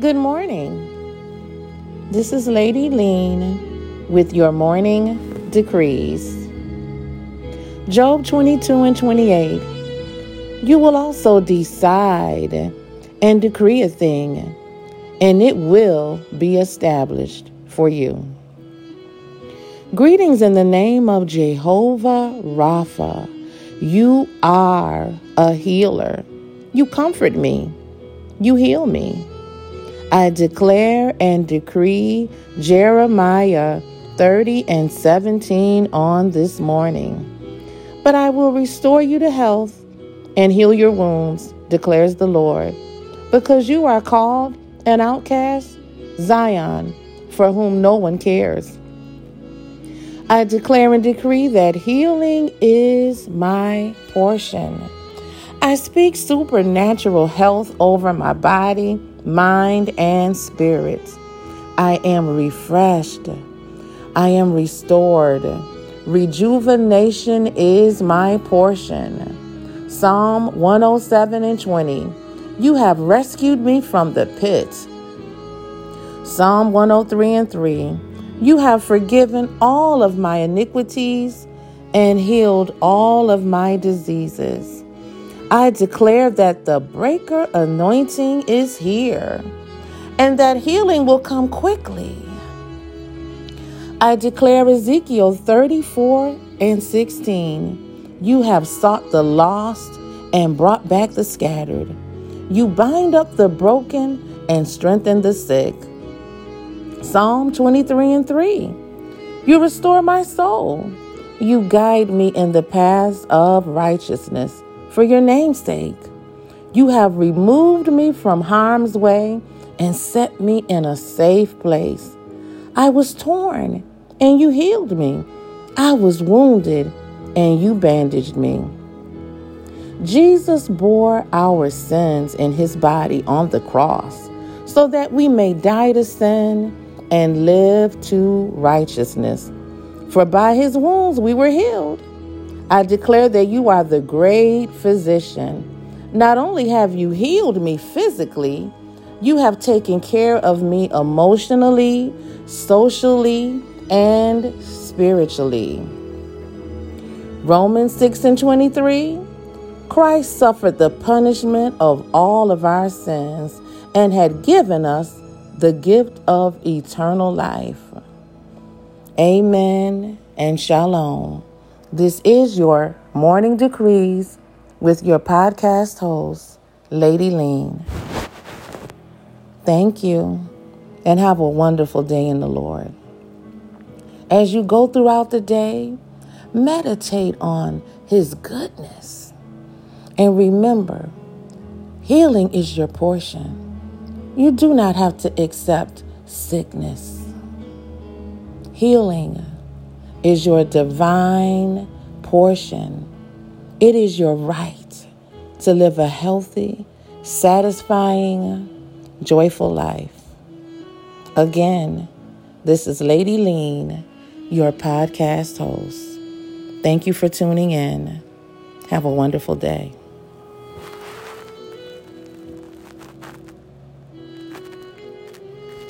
Good morning. This is Lady Lean with your morning decrees. Job 22 and 28. You will also decide and decree a thing, and it will be established for you. Greetings in the name of Jehovah Rapha. You are a healer. You comfort me. You heal me. I declare and decree Jeremiah 30 and 17 on this morning. But I will restore you to health and heal your wounds, declares the Lord, because you are called an outcast, Zion, for whom no one cares. I declare and decree that healing is my portion. I speak supernatural health over my body, mind, and spirit. I am refreshed. I am restored. Rejuvenation is my portion. Psalm 107 and 20. You have rescued me from the pit. Psalm 103 and 3. You have forgiven all of my iniquities and healed all of my diseases. I declare that the breaker anointing is here and that healing will come quickly. I declare Ezekiel 34 and 16. You have sought the lost and brought back the scattered. You bind up the broken and strengthen the sick. Psalm 23 and 3. You restore my soul. You guide me in the paths of righteousness for your name's sake. You have removed me from harm's way and set me in a safe place. I was torn and you healed me. I was wounded and you bandaged me. Jesus bore our sins in his body on the cross so that we may die to sin and live to righteousness. For by his wounds we were healed. I declare that you are the great physician. Not only have you healed me physically, you have taken care of me emotionally, socially, and spiritually. Romans 6 and 23 Christ suffered the punishment of all of our sins and had given us the gift of eternal life. Amen and shalom. This is your morning decrees with your podcast host, Lady Lean. Thank you and have a wonderful day in the Lord. As you go throughout the day, meditate on His goodness. And remember, healing is your portion. You do not have to accept sickness. Healing is your divine portion. It is your right to live a healthy, satisfying, joyful life. Again, this is Lady Lean your podcast host. Thank you for tuning in. Have a wonderful day.